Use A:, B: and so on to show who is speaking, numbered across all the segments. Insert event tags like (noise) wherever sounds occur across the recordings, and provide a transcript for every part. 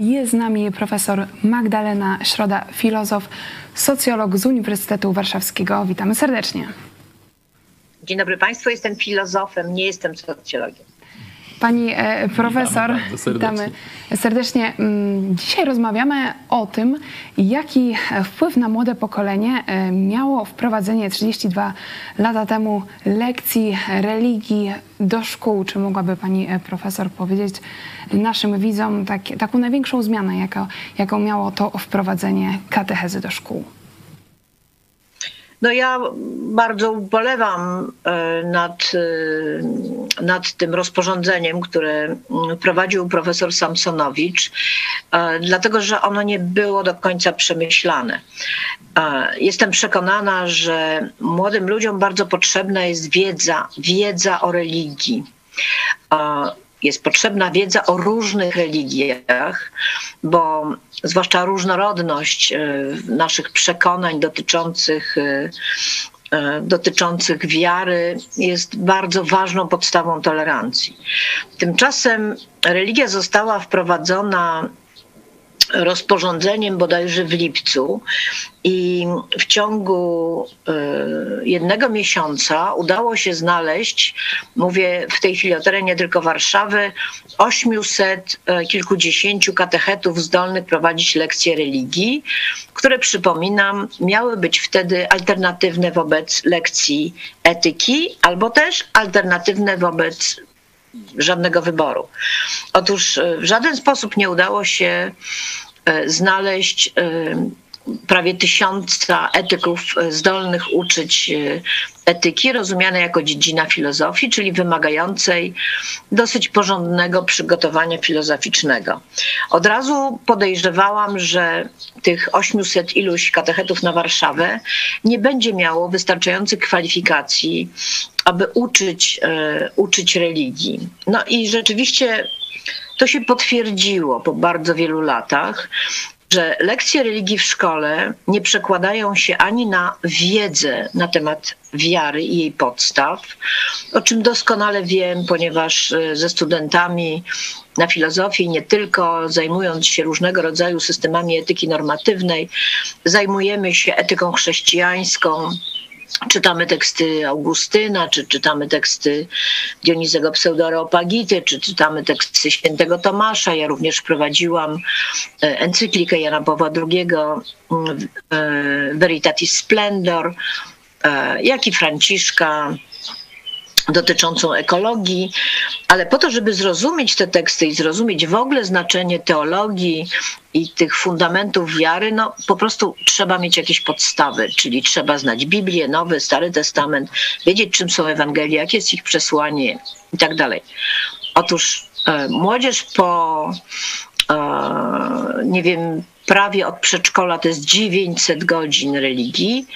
A: Jest z nami profesor Magdalena Środa, filozof, socjolog z Uniwersytetu Warszawskiego. Witamy serdecznie.
B: Dzień dobry Państwu, jestem filozofem, nie jestem socjologiem.
A: Pani e, profesor,
C: Witamy serdecznie.
A: witamy serdecznie. Mm, Dzisiaj rozmawiamy o tym, jaki wpływ na młode pokolenie e, miało wprowadzenie 32 lata temu lekcji religii do szkół. Czy mogłaby Pani e, profesor powiedzieć naszym widzom tak, taką największą zmianę, jaka, jaką miało to wprowadzenie katechezy do szkół?
B: No ja bardzo ubolewam e, nad, e, nad tym rozporządzeniem, które mm, prowadził profesor Samsonowicz, e, dlatego że ono nie było do końca przemyślane. Jestem przekonana, że młodym ludziom bardzo potrzebna jest wiedza, wiedza o religii. Jest potrzebna wiedza o różnych religiach, bo zwłaszcza różnorodność e, naszych przekonań dotyczących, e, e, dotyczących wiary jest bardzo ważną podstawą tolerancji. Tymczasem religia została wprowadzona rozporządzeniem bodajże w lipcu i w ciągu e, jednego miesiąca udało się znaleźć, mówię w tej chwili o terenie tylko Warszawy, 800 e, kilkudziesięciu katechetów zdolnych prowadzić lekcje religii, które przypominam miały być wtedy alternatywne wobec lekcji etyki albo też alternatywne wobec żadnego wyboru. Otóż e, w żaden sposób nie udało się e, znaleźć e, prawie tysiąca etyków zdolnych uczyć etyki, rozumianej jako dziedzina filozofii, czyli wymagającej dosyć porządnego przygotowania filozoficznego. Od razu podejrzewałam, że tych 800 iluś katechetów na Warszawę nie będzie miało wystarczających kwalifikacji, aby uczyć, e, uczyć religii. No i rzeczywiście to się potwierdziło po bardzo wielu latach, że lekcje religii w szkole nie przekładają się ani na wiedzę na temat wiary i jej podstaw, o czym doskonale wiem, ponieważ e, ze studentami na filozofii, nie tylko zajmując się różnego rodzaju systemami etyki normatywnej, zajmujemy się etyką chrześcijańską, czytamy teksty Augustyna, czy czytamy teksty Dionizego Pseudoareopagity, czy czytamy teksty świętego Tomasza. Ja również prowadziłam e, encyklikę Jana Pawła II mm, e, Veritatis Splendor, e, jak i Franciszka dotyczącą ekologii, ale po to, żeby zrozumieć te teksty i zrozumieć w ogóle znaczenie teologii i tych fundamentów wiary, no po prostu trzeba mieć jakieś podstawy, czyli trzeba znać Biblię, Nowy, Stary Testament, wiedzieć czym są Ewangelie, jakie jest ich przesłanie i tak dalej. Otóż e, młodzież po, e, nie wiem, prawie od przedszkola to jest 900 godzin religii,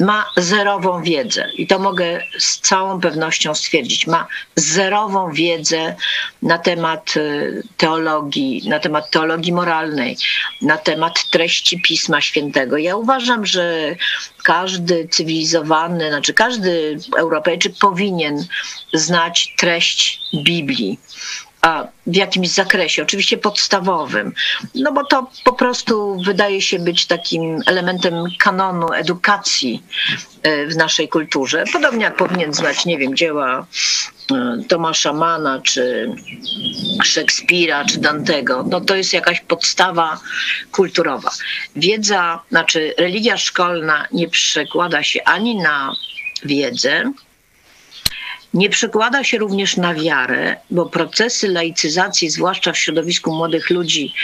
B: ma zerową wiedzę i to mogę z całą pewnością stwierdzić. Ma zerową wiedzę na temat y, teologii, na temat teologii moralnej, na temat treści Pisma Świętego. Ja uważam, że każdy cywilizowany, znaczy każdy Europejczyk powinien znać treść Biblii w jakimś zakresie, oczywiście podstawowym, no bo to po prostu wydaje się być takim elementem kanonu edukacji e, w naszej kulturze. Podobnie jak powinien znać, nie wiem, dzieła e, Tomasza Mana, czy Szekspira, czy Dantego. No to jest jakaś podstawa kulturowa. Wiedza, znaczy religia szkolna nie przekłada się ani na wiedzę, nie przekłada się również na wiarę, bo procesy laicyzacji, zwłaszcza w środowisku młodych ludzi,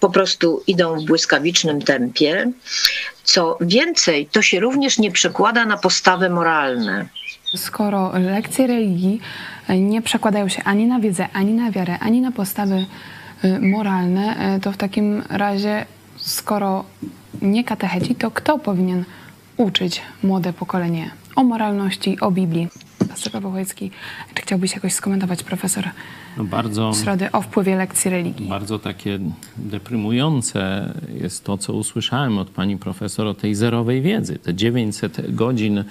B: po prostu idą w błyskawicznym tempie. Co więcej, to się również nie przekłada na postawy moralne.
A: Skoro lekcje religii nie przekładają się ani na wiedzę, ani na wiarę, ani na postawy y, moralne, y, to w takim razie, skoro nie katecheci, to kto powinien uczyć młode pokolenie o moralności, o Biblii? Paweł Chojecki, czy chciałbyś jakoś skomentować profesor
C: No bardzo,
A: Środy o wpływie lekcji religii?
C: bardzo takie deprymujące jest to, co usłyszałem od pani profesor o tej zerowej wiedzy. Te 900 godzin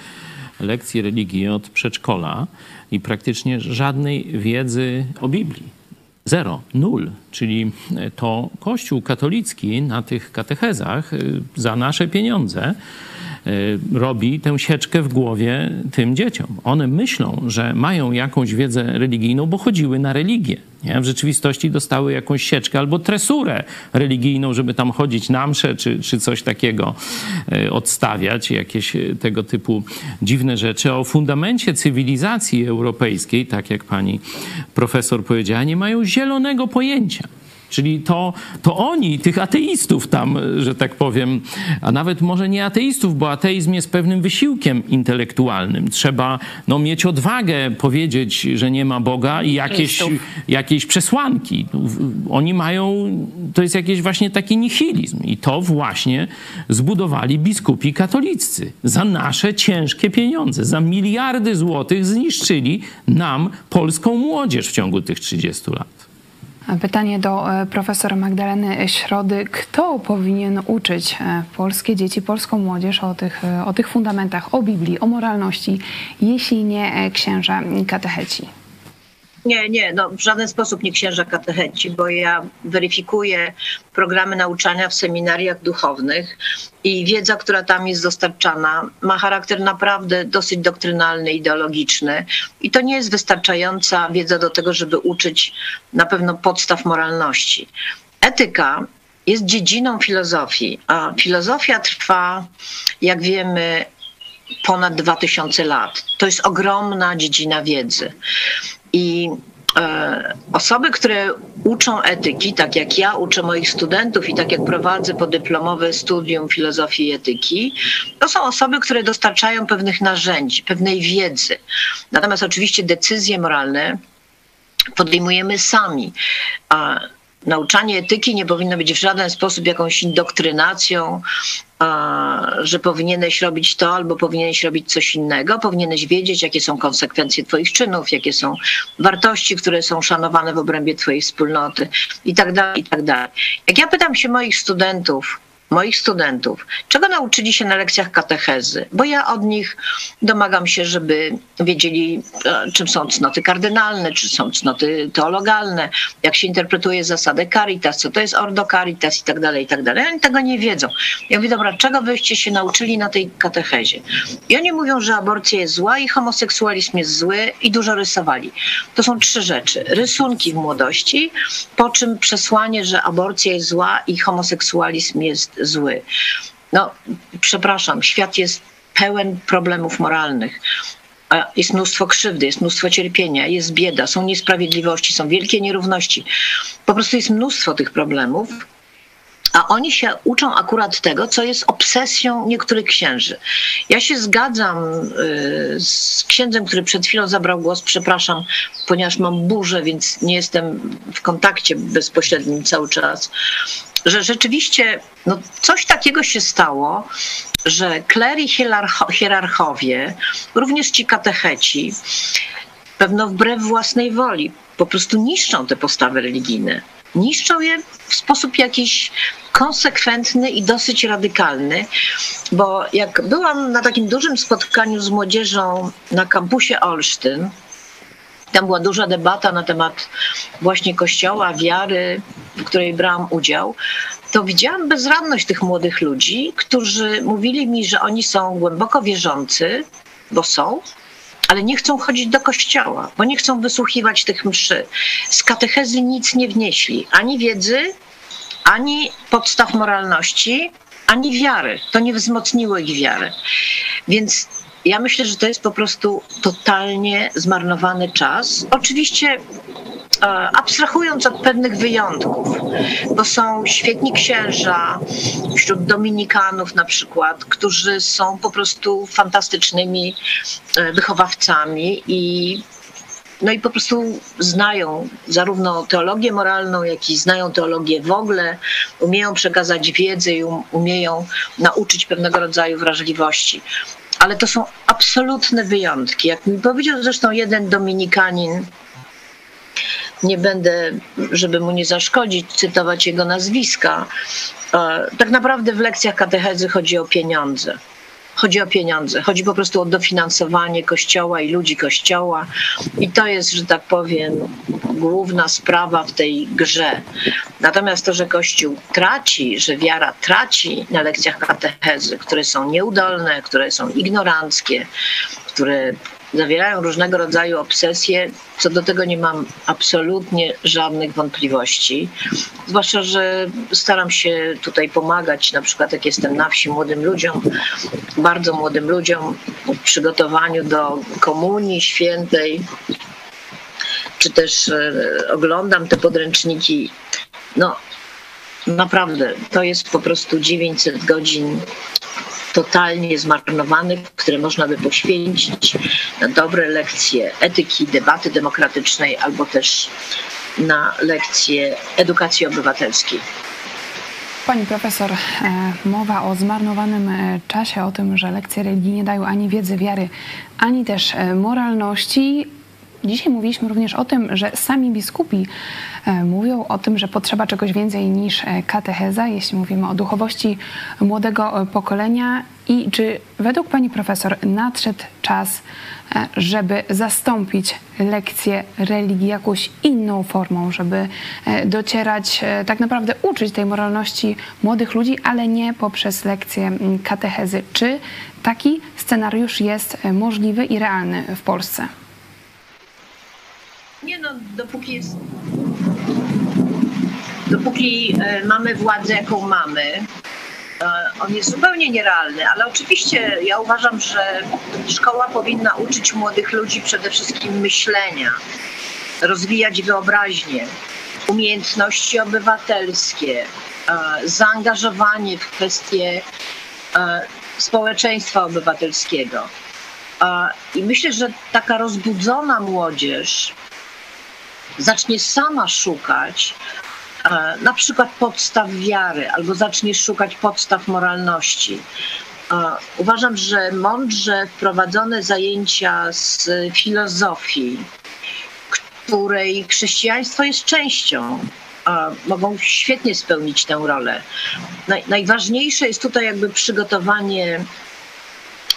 C: lekcji religii od przedszkola i praktycznie żadnej wiedzy o Biblii. Zero, nul, czyli to Kościół katolicki na tych katechezach za nasze pieniądze Y, robi tę sieczkę w głowie tym dzieciom. One myślą, że mają jakąś wiedzę religijną, bo chodziły na religię. Nie? W rzeczywistości dostały jakąś sieczkę albo tresurę religijną, żeby tam chodzić na msze czy, czy coś takiego y, odstawiać, jakieś y, tego typu dziwne rzeczy. A o fundamencie cywilizacji europejskiej, tak jak pani profesor powiedziała, nie mają zielonego pojęcia. Czyli to, to oni, tych ateistów tam, że tak powiem, a nawet może nie ateistów, bo ateizm jest pewnym wysiłkiem intelektualnym. Trzeba no, mieć odwagę powiedzieć, że nie ma Boga i jakieś, jakieś przesłanki. Oni mają, to jest jakiś właśnie taki nihilizm. I to właśnie zbudowali biskupi katoliccy. Za nasze ciężkie pieniądze, za miliardy złotych zniszczyli nam polską młodzież w ciągu tych 30 lat.
A: Pytanie do e, profesora Magdaleny Środy. Kto powinien uczyć e, polskie dzieci, polską młodzież o tych, e, o tych fundamentach, o Biblii, o moralności, jeśli nie księża katecheci?
B: Nie, nie, no w żaden sposób nie księża katecheci, bo ja weryfikuję programy nauczania w seminariach duchownych i wiedza, która tam jest dostarczana, ma charakter naprawdę dosyć doktrynalny, ideologiczny i to nie jest wystarczająca wiedza do tego, żeby uczyć na pewno podstaw moralności. Etyka jest dziedziną filozofii, a filozofia trwa, jak wiemy, ponad 2000 lat. To jest ogromna dziedzina wiedzy. I e, osoby, które uczą etyki, tak jak ja uczę moich studentów i tak jak prowadzę podyplomowe studium filozofii i etyki, to są osoby, które dostarczają pewnych narzędzi, pewnej wiedzy. Natomiast oczywiście decyzje moralne podejmujemy sami. Nauczanie etyki nie powinno być w żaden sposób jakąś indoktrynacją, że powinieneś robić to albo powinieneś robić coś innego. Powinieneś wiedzieć, jakie są konsekwencje Twoich czynów, jakie są wartości, które są szanowane w obrębie Twojej wspólnoty i tak dalej, i tak dalej. Jak ja pytam się moich studentów, moich studentów, czego nauczyli się na lekcjach katechezy, bo ja od nich domagam się, żeby wiedzieli, e, czym są cnoty kardynalne, czy są cnoty teologalne, jak się interpretuje zasadę caritas, co to jest ordo caritas i tak dalej, i tak dalej. Oni tego nie wiedzą. Ja mówię, dobra, czego wyście się nauczyli na tej katechezie? I oni mówią, że aborcja jest zła i homoseksualizm jest zły i dużo rysowali. To są trzy rzeczy. Rysunki w młodości, po czym przesłanie, że aborcja jest zła i homoseksualizm jest zły. No, przepraszam, świat jest pełen problemów moralnych. Jest mnóstwo krzywdy, jest mnóstwo cierpienia, jest bieda, są niesprawiedliwości, są wielkie nierówności. Po prostu jest mnóstwo tych problemów, a oni się uczą akurat tego, co jest obsesją niektórych księży. Ja się zgadzam y, z księdzem, który przed chwilą zabrał głos, przepraszam, ponieważ mam burzę, więc nie jestem w kontakcie bezpośrednim cały czas, że rzeczywiście no, coś takiego się stało, że klery hierarchowie, również ci katecheci, pewno wbrew własnej woli, po prostu niszczą te postawy religijne. Niszczą je w sposób jakiś konsekwentny i dosyć radykalny, bo jak byłam na takim dużym spotkaniu z młodzieżą na kampusie Olsztyn, tam była duża debata na temat właśnie kościoła, wiary, w której brałam udział. To widziałam bezradność tych młodych ludzi, którzy mówili mi, że oni są głęboko wierzący, bo są, ale nie chcą chodzić do kościoła, bo nie chcą wysłuchiwać tych mszy. Z katechezy nic nie wnieśli, ani wiedzy, ani podstaw moralności, ani wiary. To nie wzmocniło ich wiary. Więc ja myślę, że to jest po prostu totalnie zmarnowany czas. Oczywiście e, abstrahując od pewnych wyjątków, bo są świetni księża wśród dominikanów na przykład, którzy są po prostu fantastycznymi e, wychowawcami i no i po prostu znają zarówno teologię moralną, jak i znają teologię w ogóle, umieją przekazać wiedzę i um, umieją nauczyć pewnego rodzaju wrażliwości ale to są absolutne wyjątki. Jak mi powiedział zresztą jeden Dominikanin, nie będę, żeby mu nie zaszkodzić, cytować jego nazwiska. E, tak naprawdę w lekcjach katechezy chodzi o pieniądze. Chodzi o pieniądze, chodzi po prostu o dofinansowanie kościoła i ludzi kościoła. I to jest, że tak powiem, główna sprawa w tej grze. Natomiast to, że kościół traci, że wiara traci na lekcjach katechezy, które są nieudolne, które są ignoranckie, które zawierają różnego rodzaju obsesje. Co do tego nie mam absolutnie żadnych wątpliwości. Zwłaszcza, że staram się tutaj pomagać, na przykład jak jestem na wsi młodym ludziom, bardzo młodym ludziom w przygotowaniu do komunii świętej, czy też e, oglądam te podręczniki. No, naprawdę, to jest po prostu 900 godzin totalnie zmarnowanych, które można by poświęcić na dobre lekcje etyki, debaty demokratycznej albo też na lekcje edukacji obywatelskiej.
A: Pani profesor, e, mowa o zmarnowanym e, czasie, o tym, że lekcje religii nie dają ani wiedzy wiary, ani też e, moralności. Dzisiaj mówiliśmy również o tym, że sami biskupi mówią o tym, że potrzeba czegoś więcej niż katecheza, jeśli mówimy o duchowości młodego pokolenia. I czy według pani profesor nadszedł czas, żeby zastąpić lekcję religii jakąś inną formą, żeby docierać, tak naprawdę uczyć tej moralności młodych ludzi, ale nie poprzez lekcje katechezy? Czy taki scenariusz jest możliwy i realny w Polsce?
B: Nie no, dopóki jest. Dopóki e, mamy władzę, jaką mamy, e, on jest zupełnie nierealny, ale oczywiście ja uważam, że szkoła powinna uczyć młodych ludzi przede wszystkim myślenia, rozwijać wyobraźnię, umiejętności obywatelskie, e, zaangażowanie w kwestie społeczeństwa obywatelskiego. I myślę, że taka rozbudzona młodzież zacznie sama szukać e, na przykład podstaw wiary albo zacznie szukać podstaw moralności. E, uważam, że mądrze wprowadzone zajęcia z filozofii, której chrześcijaństwo jest częścią, e, mogą świetnie spełnić tę rolę. Najważniejsze jest tutaj jakby przygotowanie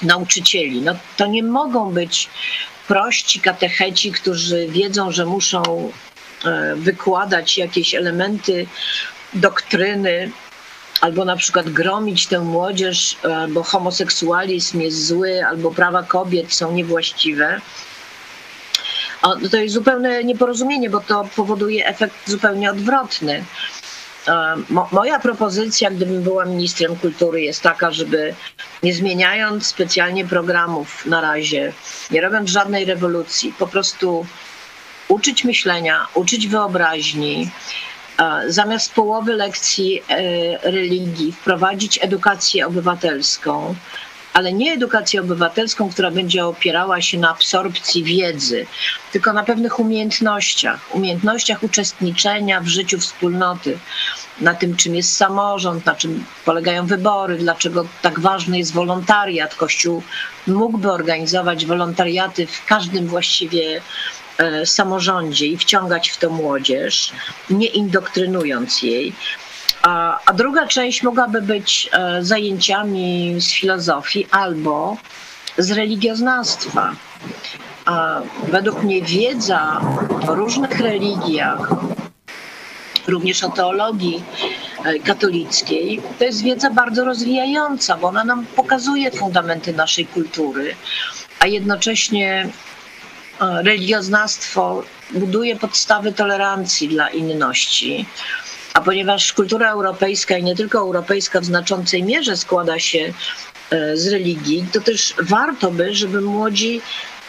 B: nauczycieli. No, to nie mogą być prości katecheci, którzy wiedzą, że muszą e, wykładać jakieś elementy doktryny, albo na przykład gromić tę młodzież, e, bo homoseksualizm jest zły, albo prawa kobiet są niewłaściwe. No to jest zupełne nieporozumienie, bo to powoduje efekt zupełnie odwrotny. Moja propozycja, gdybym była ministrem kultury, jest taka, żeby nie zmieniając specjalnie programów na razie, nie robiąc żadnej rewolucji, po prostu uczyć myślenia, uczyć wyobraźni, e, zamiast połowy lekcji e, religii wprowadzić edukację obywatelską, ale nie edukację obywatelską, która będzie opierała się na absorpcji wiedzy, tylko na pewnych umiejętnościach, umiejętnościach uczestniczenia w życiu wspólnoty, na tym, czym jest samorząd, na czym polegają wybory, dlaczego tak ważny jest wolontariat. Kościół mógłby organizować wolontariaty w każdym właściwie e, samorządzie i wciągać w to młodzież, nie indoktrynując jej. A, druga część mogłaby być e, zajęciami z filozofii albo z religioznawstwa. A według mnie wiedza o różnych religiach, również o teologii e, katolickiej, to jest wiedza bardzo rozwijająca, bo ona nam pokazuje fundamenty naszej kultury, a jednocześnie e, religioznawstwo buduje podstawy tolerancji dla inności. A ponieważ kultura europejska i nie tylko europejska w znaczącej mierze składa się e, z religii, to też warto by, żeby młodzi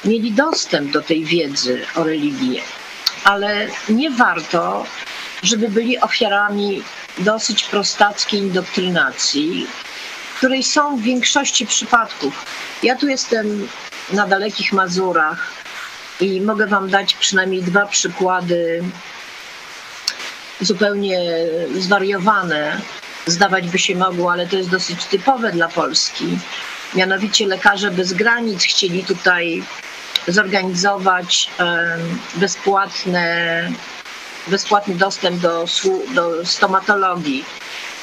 B: mieli dostęp do tej wiedzy o religii. Ale nie warto, żeby byli ofiarami dosyć prostackiej indoktrynacji, której są w większości przypadków. Ja tu jestem na dalekich Mazurach i mogę Wam dać przynajmniej dwa przykłady zupełnie zwariowane, zdawać by się mogło, ale to jest dosyć typowe dla Polski. Mianowicie lekarze bez granic chcieli tutaj zorganizować bezpłatne, bezpłatny dostęp do, do stomatologii.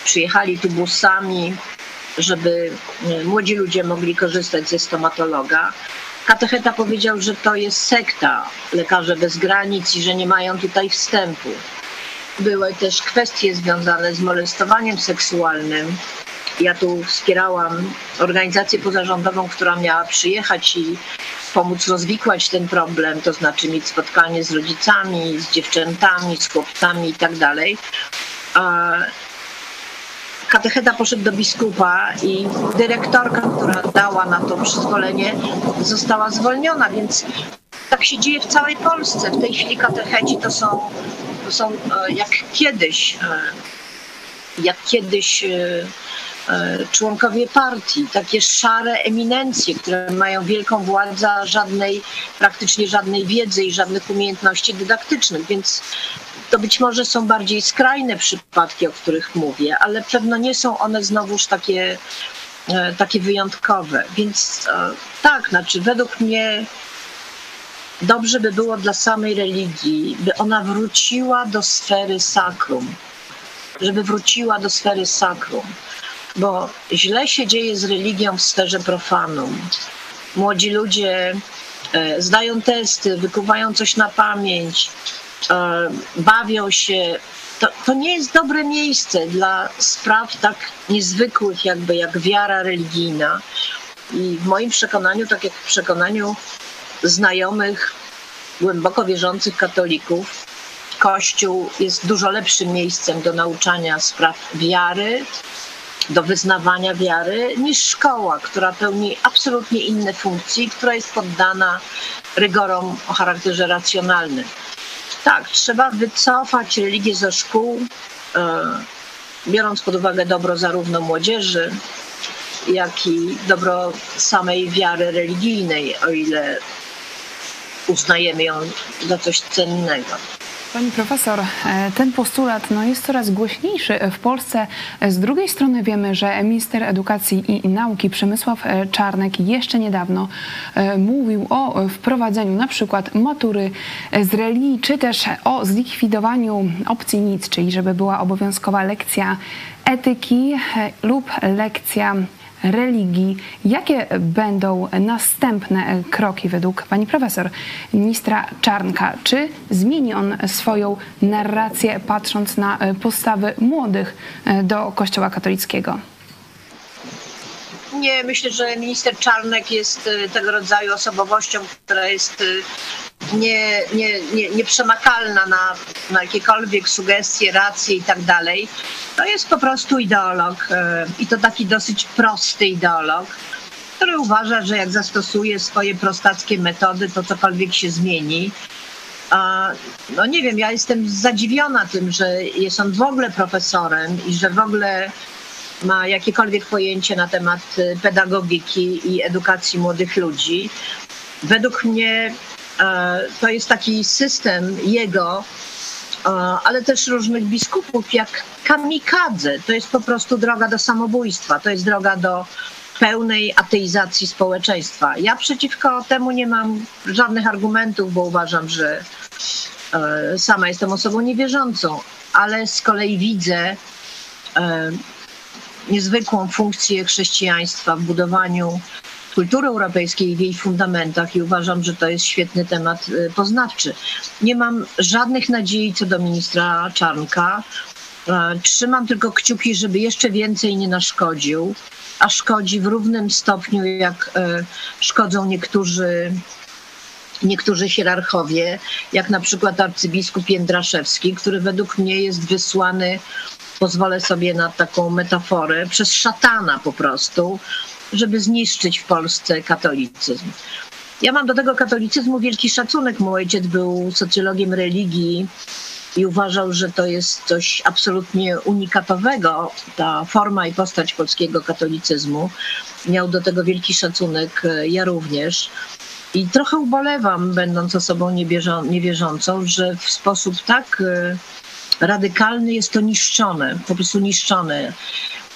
B: Przyjechali tu busami, żeby młodzi ludzie mogli korzystać ze stomatologa. Katecheta powiedział, że to jest sekta Lekarze Bez Granic i że nie mają tutaj wstępu. Były też kwestie związane z molestowaniem seksualnym. Ja tu wspierałam organizację pozarządową, która miała przyjechać i pomóc rozwikłać ten problem, to znaczy mieć spotkanie z rodzicami, z dziewczętami, z chłopcami i tak. Katecheta poszedł do biskupa i dyrektorka, która dała na to przyzwolenie, została zwolniona, więc tak się dzieje w całej Polsce. W tej chwili katecheci to są, to są e, jak kiedyś, e, jak kiedyś e, członkowie partii, takie szare eminencje, które mają wielką władzę, żadnej, praktycznie żadnej wiedzy i żadnych umiejętności dydaktycznych, więc to być może są bardziej skrajne przypadki, o których mówię, ale pewno nie są one znowuż takie, takie wyjątkowe. Więc tak, znaczy według mnie dobrze by było dla samej religii, by ona wróciła do sfery sakrum, żeby wróciła do sfery sakrum, bo źle się dzieje z religią w sferze profanum. Młodzi ludzie e, zdają testy, wykuwają coś na pamięć, E, bawią się. To, to nie jest dobre miejsce dla spraw tak niezwykłych, jakby jak wiara religijna. I w moim przekonaniu, tak jak w przekonaniu znajomych, głęboko wierzących katolików, Kościół jest dużo lepszym miejscem do nauczania spraw wiary, do wyznawania wiary, niż szkoła, która pełni absolutnie inne funkcje, która jest poddana rygorom o charakterze racjonalnym. Tak, trzeba wycofać religię ze szkół, e, biorąc pod uwagę dobro zarówno młodzieży, jak i dobro samej wiary religijnej, o ile uznajemy ją za coś cennego.
A: Pani profesor, e, ten postulat no, jest coraz głośniejszy w Polsce. Z drugiej strony wiemy, że minister edukacji i nauki Przemysław e, Czarnek jeszcze niedawno e, mówił o wprowadzeniu na przykład matury z religii, czy też o zlikwidowaniu opcji nic, czyli żeby była obowiązkowa lekcja etyki lub lekcja religii. Jakie będą następne kroki według pani profesor ministra Czarnka? Czy zmieni on swoją narrację patrząc na postawy młodych do Kościoła katolickiego?
B: Nie, myślę, że minister Czarnek jest e, tego rodzaju osobowością, która jest e, nie, nie, nie, nieprzemakalna na, na jakiekolwiek sugestie, racje i tak dalej. To jest po prostu ideolog e, i to taki dosyć prosty ideolog, który uważa, że jak zastosuje swoje prostackie metody, to cokolwiek się zmieni. No nie wiem, ja jestem zadziwiona tym, że jest on w ogóle profesorem i że w ogóle ma jakiekolwiek pojęcie na temat y, pedagogiki i edukacji młodych ludzi. Według mnie e, to jest taki system jego, e, ale też różnych biskupów, jak kamikadze. To jest po prostu droga do samobójstwa, to jest droga do pełnej ateizacji społeczeństwa. Ja przeciwko temu nie mam żadnych argumentów, bo uważam, że e, sama jestem osobą niewierzącą, ale z kolei widzę niezwykłą funkcję chrześcijaństwa w budowaniu kultury europejskiej w jej fundamentach i uważam, że to jest świetny temat y, poznawczy. Nie mam żadnych nadziei co do ministra Czarnka. E, trzymam tylko kciuki, żeby jeszcze więcej nie naszkodził, a szkodzi w równym stopniu, jak e, szkodzą niektórzy niektórzy hierarchowie, jak na przykład arcybiskup Jędraszewski, który według mnie jest wysłany pozwolę sobie na taką metaforę, przez szatana po prostu, żeby zniszczyć w Polsce katolicyzm. Ja mam do tego katolicyzmu wielki szacunek. Mój ojciec był socjologiem religii i uważał, że to jest coś absolutnie unikatowego, ta forma i postać polskiego katolicyzmu. Miał do tego wielki szacunek, ja również. I trochę ubolewam, będąc osobą niewierzącą, że w sposób tak e, radykalny jest to niszczone, po prostu niszczone.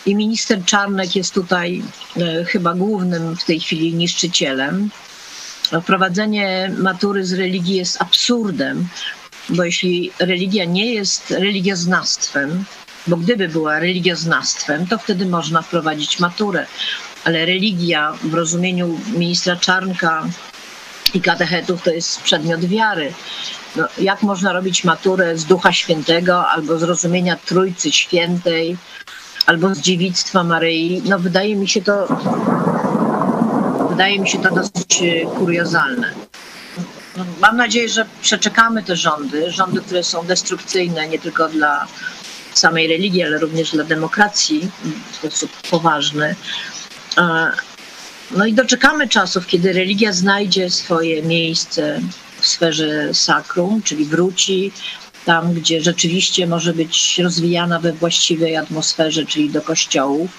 B: I minister Czarnek jest tutaj e, chyba głównym w tej chwili niszczycielem. Wprowadzenie matury z religii jest absurdem, bo jeśli religia nie jest religioznawstwem, Bo gdyby była religioznawstwem, to wtedy można wprowadzić maturę. Ale religia w rozumieniu ministra Czarnka i katechetów to jest przedmiot wiary. No, jak można robić maturę z Ducha Świętego albo z rozumienia Trójcy Świętej, albo z dziewictwa Maryi? No wydaje mi się to wydaje mi się to dosyć e, kuriozalne. Mam nadzieję, że przeczekamy te rządy, rządy, które są destrukcyjne nie tylko dla samej religii, ale również dla demokracji w sposób poważny. E, no i doczekamy czasów, kiedy religia znajdzie swoje miejsce w sferze sakrum, czyli wróci tam, gdzie rzeczywiście może być rozwijana we właściwej atmosferze, czyli do kościołów,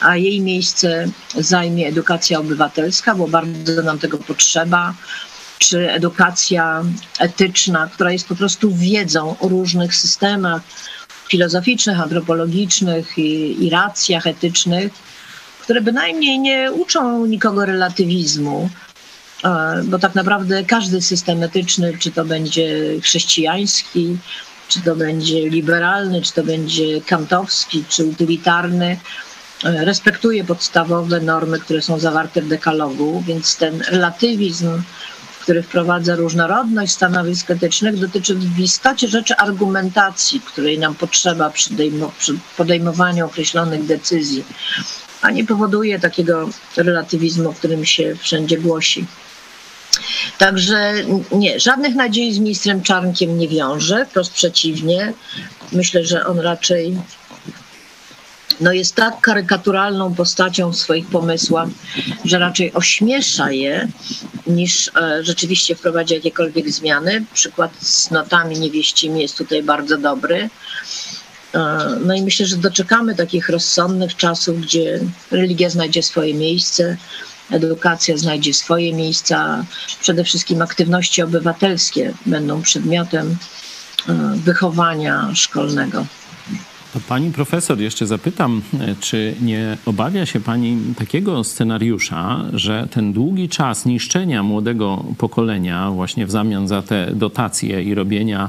B: a jej miejsce zajmie edukacja obywatelska, bo bardzo nam tego potrzeba, czy edukacja etyczna, która jest po prostu wiedzą o różnych systemach filozoficznych, antropologicznych i, i racjach etycznych, które bynajmniej nie uczą nikogo relatywizmu, bo tak naprawdę każdy system etyczny, czy to będzie chrześcijański, czy to będzie liberalny, czy to będzie kantowski, czy utylitarny, e, respektuje podstawowe normy, które są zawarte w dekalogu, więc ten relatywizm, który wprowadza różnorodność stanowisk etycznych, dotyczy w istocie rzeczy argumentacji, której nam potrzeba przy podejmowaniu określonych decyzji a nie powoduje takiego relatywizmu, którym się wszędzie głosi. Także nie, żadnych nadziei z ministrem Czarnkiem nie wiąże, wprost przeciwnie. Myślę, że on raczej no jest tak karykaturalną postacią w swoich pomysłach, że raczej ośmiesza je, niż e, rzeczywiście wprowadzi jakiekolwiek zmiany. Przykład z notami niewieścimi jest tutaj bardzo dobry. E, no i myślę, że doczekamy takich rozsądnych czasów, gdzie religia znajdzie swoje miejsce, edukacja znajdzie swoje miejsca, przede wszystkim aktywności obywatelskie będą przedmiotem e, wychowania szkolnego.
C: To pani profesor, jeszcze zapytam, e, czy nie obawia się pani takiego scenariusza, że ten długi czas niszczenia młodego pokolenia, właśnie w zamian za te dotacje i robienia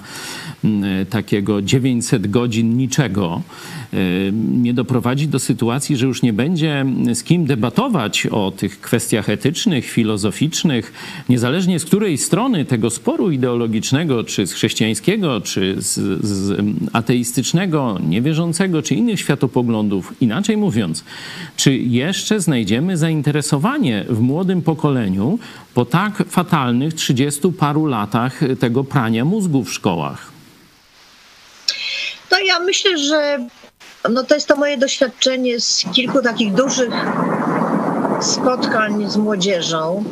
C: takiego 900 godzin niczego, nie doprowadzi do sytuacji, że już nie będzie z kim debatować o tych kwestiach etycznych, filozoficznych, niezależnie z której strony tego sporu ideologicznego, czy z chrześcijańskiego, czy z, z ateistycznego, niewierzącego, czy innych światopoglądów. Inaczej mówiąc, czy jeszcze znajdziemy zainteresowanie w młodym pokoleniu po tak fatalnych 30 paru latach tego prania mózgu w szkołach?
B: To ja myślę, że no to jest to moje doświadczenie z kilku takich dużych spotkań z młodzieżą,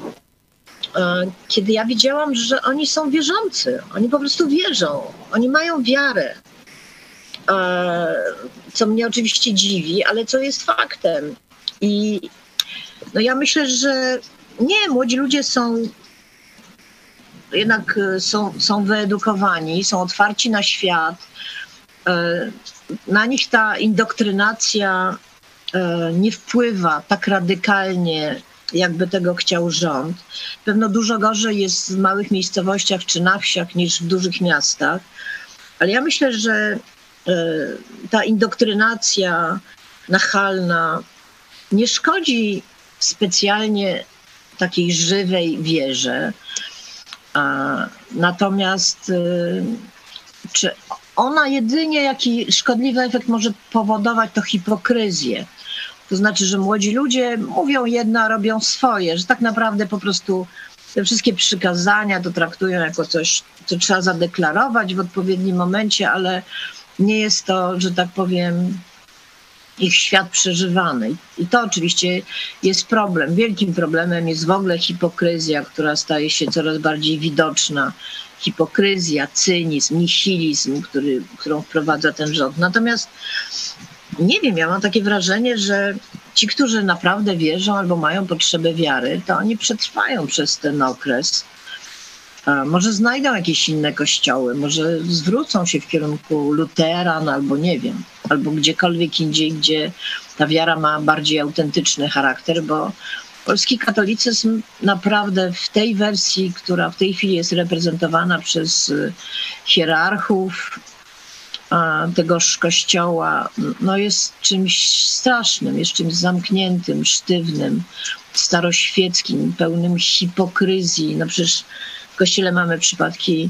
B: e, kiedy ja widziałam, że oni są wierzący, oni po prostu wierzą, oni mają wiarę. E, co mnie oczywiście dziwi, ale co jest faktem. I no ja myślę, że nie, młodzi ludzie są jednak e, są, są wyedukowani, są otwarci na świat na nich ta indoktrynacja e, nie wpływa tak radykalnie, jakby tego chciał rząd. Pewno dużo gorzej jest w małych miejscowościach czy na wsiach niż w dużych miastach, ale ja myślę, że e, ta indoktrynacja nachalna nie szkodzi specjalnie takiej żywej wierze. Natomiast e, czy ona jedynie jaki szkodliwy efekt może powodować, to hipokryzję. To znaczy, że młodzi ludzie mówią jedno, a robią swoje, że tak naprawdę po prostu te wszystkie przykazania to traktują jako coś, co trzeba zadeklarować w odpowiednim momencie, ale nie jest to, że tak powiem, ich świat przeżywany. I to oczywiście jest problem. Wielkim problemem jest w ogóle hipokryzja, która staje się coraz bardziej widoczna hipokryzja, cynizm, nihilizm, który, którą wprowadza ten rząd. Natomiast nie wiem, ja mam takie wrażenie, że ci, którzy naprawdę wierzą albo mają potrzebę wiary, to oni przetrwają przez ten okres. Może znajdą jakieś inne kościoły, może zwrócą się w kierunku luteran albo nie wiem, albo gdziekolwiek indziej, gdzie ta wiara ma bardziej autentyczny charakter, bo polski katolicyzm naprawdę w tej wersji, która w tej chwili jest reprezentowana przez y, hierarchów, tegoż kościoła no jest czymś strasznym, jest czymś zamkniętym, sztywnym, staroświeckim, pełnym hipokryzji. No przecież w kościele mamy przypadki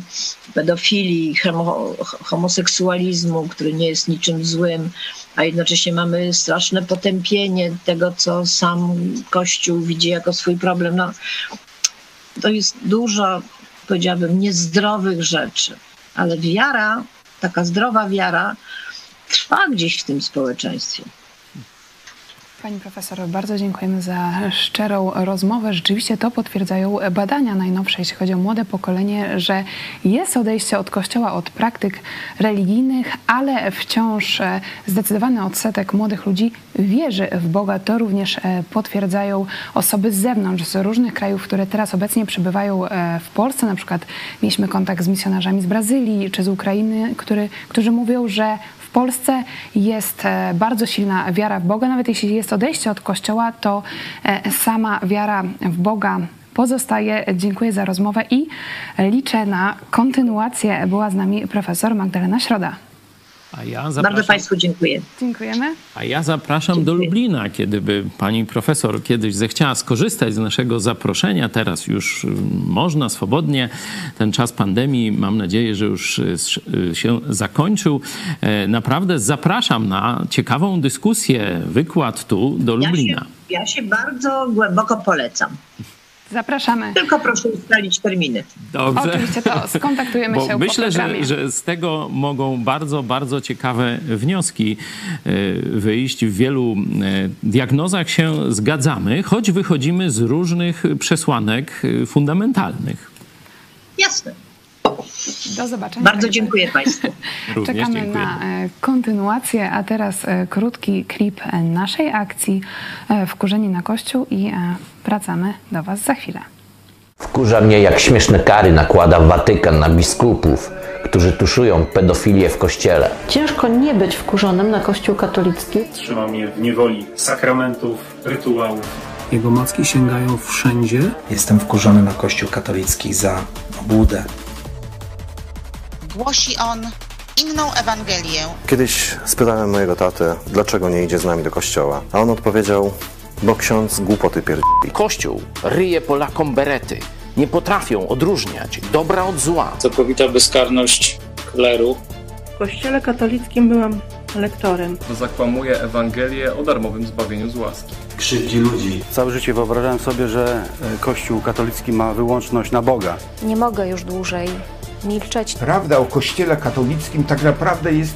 B: pedofilii, homo, homoseksualizmu, który nie jest niczym złym, a jednocześnie mamy straszne potępienie tego, co sam Kościół widzi jako swój problem. No, to jest dużo, powiedziałabym, niezdrowych rzeczy, ale wiara, taka zdrowa wiara, trwa gdzieś w tym społeczeństwie.
A: Pani profesor, bardzo dziękujemy za szczerą rozmowę. Rzeczywiście to potwierdzają badania najnowsze, jeśli chodzi o młode pokolenie, że jest odejście od kościoła, od praktyk religijnych, ale wciąż e, zdecydowany odsetek młodych ludzi wierzy w Boga. To również e, potwierdzają osoby z zewnątrz, z różnych krajów, które teraz obecnie przebywają e, w Polsce. Na przykład mieliśmy kontakt z misjonarzami z Brazylii czy z Ukrainy, który, którzy mówią, że Polsce jest e, bardzo silna wiara w Boga. Nawet jeśli jest odejście od Kościoła, to e, sama wiara w Boga pozostaje. Dziękuję za rozmowę i liczę na kontynuację. Była z nami profesor Magdalena Środa.
B: A ja zapraszam, Bardzo Państwu dziękuję.
A: Dziękujemy.
C: A ja zapraszam dziękuję. do Lublina, kiedyby pani profesor kiedyś zechciała skorzystać z naszego zaproszenia. Teraz już y, można swobodnie. Ten czas pandemii, mam nadzieję, że już y, y, się zakończył. E, naprawdę zapraszam na ciekawą dyskusję, wykład tu do Lublina.
B: Ja się, ja się bardzo głęboko polecam.
A: Zapraszamy.
B: Tylko proszę ustalić terminy.
A: Dobrze. Oczywiście to skontaktujemy Bo się
C: Myślę, że, że z tego mogą bardzo, bardzo ciekawe wnioski e, wyjść. W wielu e, diagnozach się zgadzamy, choć wychodzimy z różnych przesłanek e, fundamentalnych.
B: Jasne.
A: Do zobaczenia.
B: Bardzo dziękuję Państwu. (laughs)
A: Czekamy dziękuję. na kontynuację, a teraz krótki klip naszej akcji Wkurzeni na Kościół i wracamy do Was za chwilę.
D: Wkurza mnie, jak śmieszne kary nakłada Watykan na biskupów, którzy tuszują pedofilię w kościele.
E: Ciężko nie być wkurzonym na Kościół katolicki.
F: Trzyma mnie w niewoli sakramentów, rytuałów.
G: Jego macki sięgają wszędzie.
H: Jestem wkurzony na Kościół katolicki za obłudę,
I: Głosi on inną Ewangelię.
J: Kiedyś spytałem mojego tatę, dlaczego nie idzie z nami do kościoła, a on odpowiedział, bo ksiądz głupoty pierdzi.
K: Kościół ryje Polakom berety. Nie potrafią odróżniać dobra od zła.
F: Całkowita bezkarność kleru.
L: W kościele katolickim byłam lektorem.
M: Zakłamuje Ewangelię o darmowym zbawieniu z łaski.
N: Krzywdzi ludzi.
O: Całe życie wyobrażałem sobie, że e, Kościół katolicki ma wyłączność na Boga.
P: Nie mogę już dłużej milczeć.
Q: Prawda o Kościele katolickim tak naprawdę jest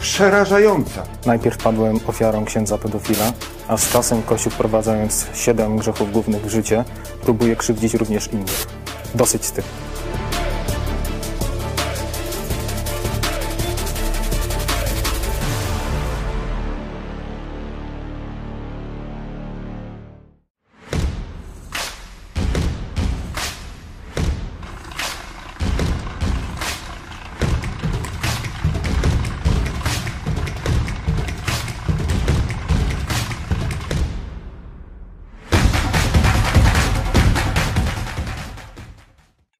Q: przerażająca.
R: Najpierw padłem ofiarą księdza pedofila, a z czasem Kościół wprowadzając siedem grzechów głównych w życie, próbuje krzywdzić również innych. Dosyć z tym.